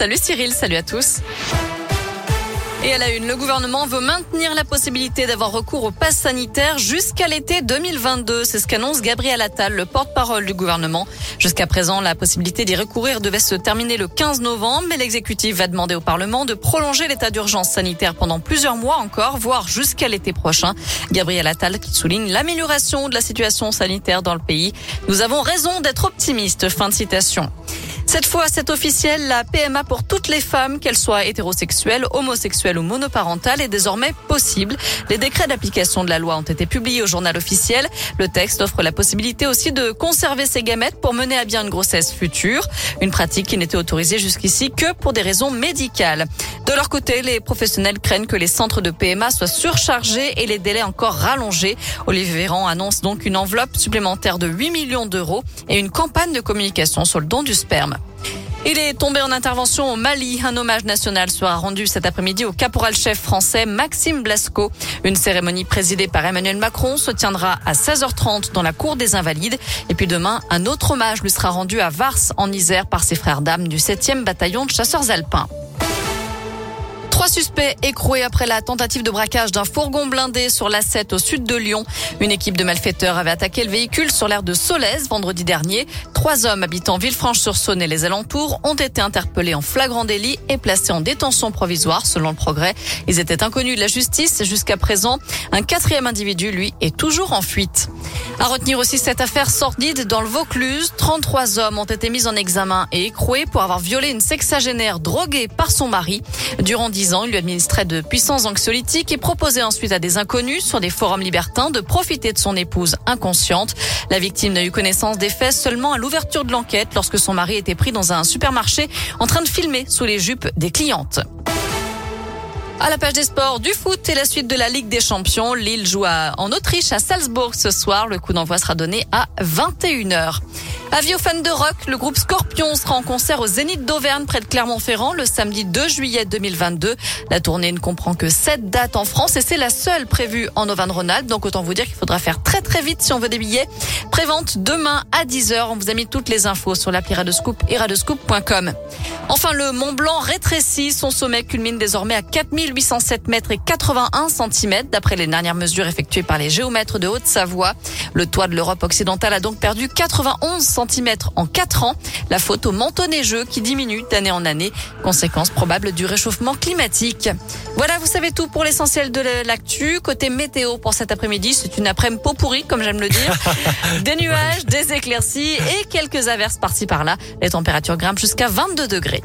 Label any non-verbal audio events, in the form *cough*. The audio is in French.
Salut Cyril, salut à tous. Et à la une, le gouvernement veut maintenir la possibilité d'avoir recours au pass sanitaire jusqu'à l'été 2022. C'est ce qu'annonce Gabriel Attal, le porte-parole du gouvernement. Jusqu'à présent, la possibilité d'y recourir devait se terminer le 15 novembre, mais l'exécutif va demander au Parlement de prolonger l'état d'urgence sanitaire pendant plusieurs mois encore, voire jusqu'à l'été prochain. Gabriel Attal qui souligne l'amélioration de la situation sanitaire dans le pays. Nous avons raison d'être optimistes. Fin de citation. Cette fois, c'est officiel, la PMA pour toutes les femmes, qu'elles soient hétérosexuelles, homosexuelles ou monoparentales, est désormais possible. Les décrets d'application de la loi ont été publiés au journal officiel. Le texte offre la possibilité aussi de conserver ses gamètes pour mener à bien une grossesse future, une pratique qui n'était autorisée jusqu'ici que pour des raisons médicales. De leur côté, les professionnels craignent que les centres de PMA soient surchargés et les délais encore rallongés. Olivier Véran annonce donc une enveloppe supplémentaire de 8 millions d'euros et une campagne de communication sur le don du sperme. Il est tombé en intervention au Mali. Un hommage national sera rendu cet après-midi au caporal-chef français Maxime Blasco. Une cérémonie présidée par Emmanuel Macron se tiendra à 16h30 dans la cour des Invalides. Et puis demain, un autre hommage lui sera rendu à Vars en Isère par ses frères d'âmes du 7e bataillon de chasseurs alpins. Trois suspects écroués après la tentative de braquage d'un fourgon blindé sur l'A7 au sud de Lyon. Une équipe de malfaiteurs avait attaqué le véhicule sur l'aire de Solèze vendredi dernier. Trois hommes habitant Villefranche-sur-Saône et les alentours ont été interpellés en flagrant délit et placés en détention provisoire selon le progrès. Ils étaient inconnus de la justice jusqu'à présent. Un quatrième individu, lui, est toujours en fuite. À retenir aussi cette affaire sordide dans le Vaucluse. 33 hommes ont été mis en examen et écroués pour avoir violé une sexagénaire droguée par son mari. Durant 10 ans, il lui administrait de puissants anxiolytiques et proposait ensuite à des inconnus sur des forums libertins de profiter de son épouse inconsciente. La victime n'a eu connaissance des faits seulement à l'ouverture de l'enquête lorsque son mari était pris dans un supermarché en train de filmer sous les jupes des clientes. À la page des sports, du foot et la suite de la Ligue des Champions. Lille joue en Autriche à Salzbourg ce soir. Le coup d'envoi sera donné à 21h. Avis aux fans de rock, le groupe Scorpion sera en concert au Zénith d'Auvergne près de Clermont-Ferrand le samedi 2 juillet 2022. La tournée ne comprend que 7 dates en France et c'est la seule prévue en Auvergne-Rhône-Alpes. Donc autant vous dire qu'il faudra faire très très vite si on veut des billets. Prévente demain à 10h. On vous a mis toutes les infos sur l'appli Radescoop et radescoop.com. Enfin, le Mont Blanc rétrécit. Son sommet culmine désormais à 4807 mètres et 81 cm d'après les dernières mesures effectuées par les géomètres de Haute-Savoie. Le toit de l'Europe occidentale a donc perdu 91 cm en 4 ans. La faute au manteau neigeux qui diminue d'année en année, conséquence probable du réchauffement climatique. Voilà, vous savez tout pour l'essentiel de l'actu. Côté météo pour cet après-midi, c'est une après-midi peau pourrie, comme j'aime le dire. *laughs* des nuages, des éclaircies et quelques averses par-ci par-là. Les températures grimpent jusqu'à 22 degrés.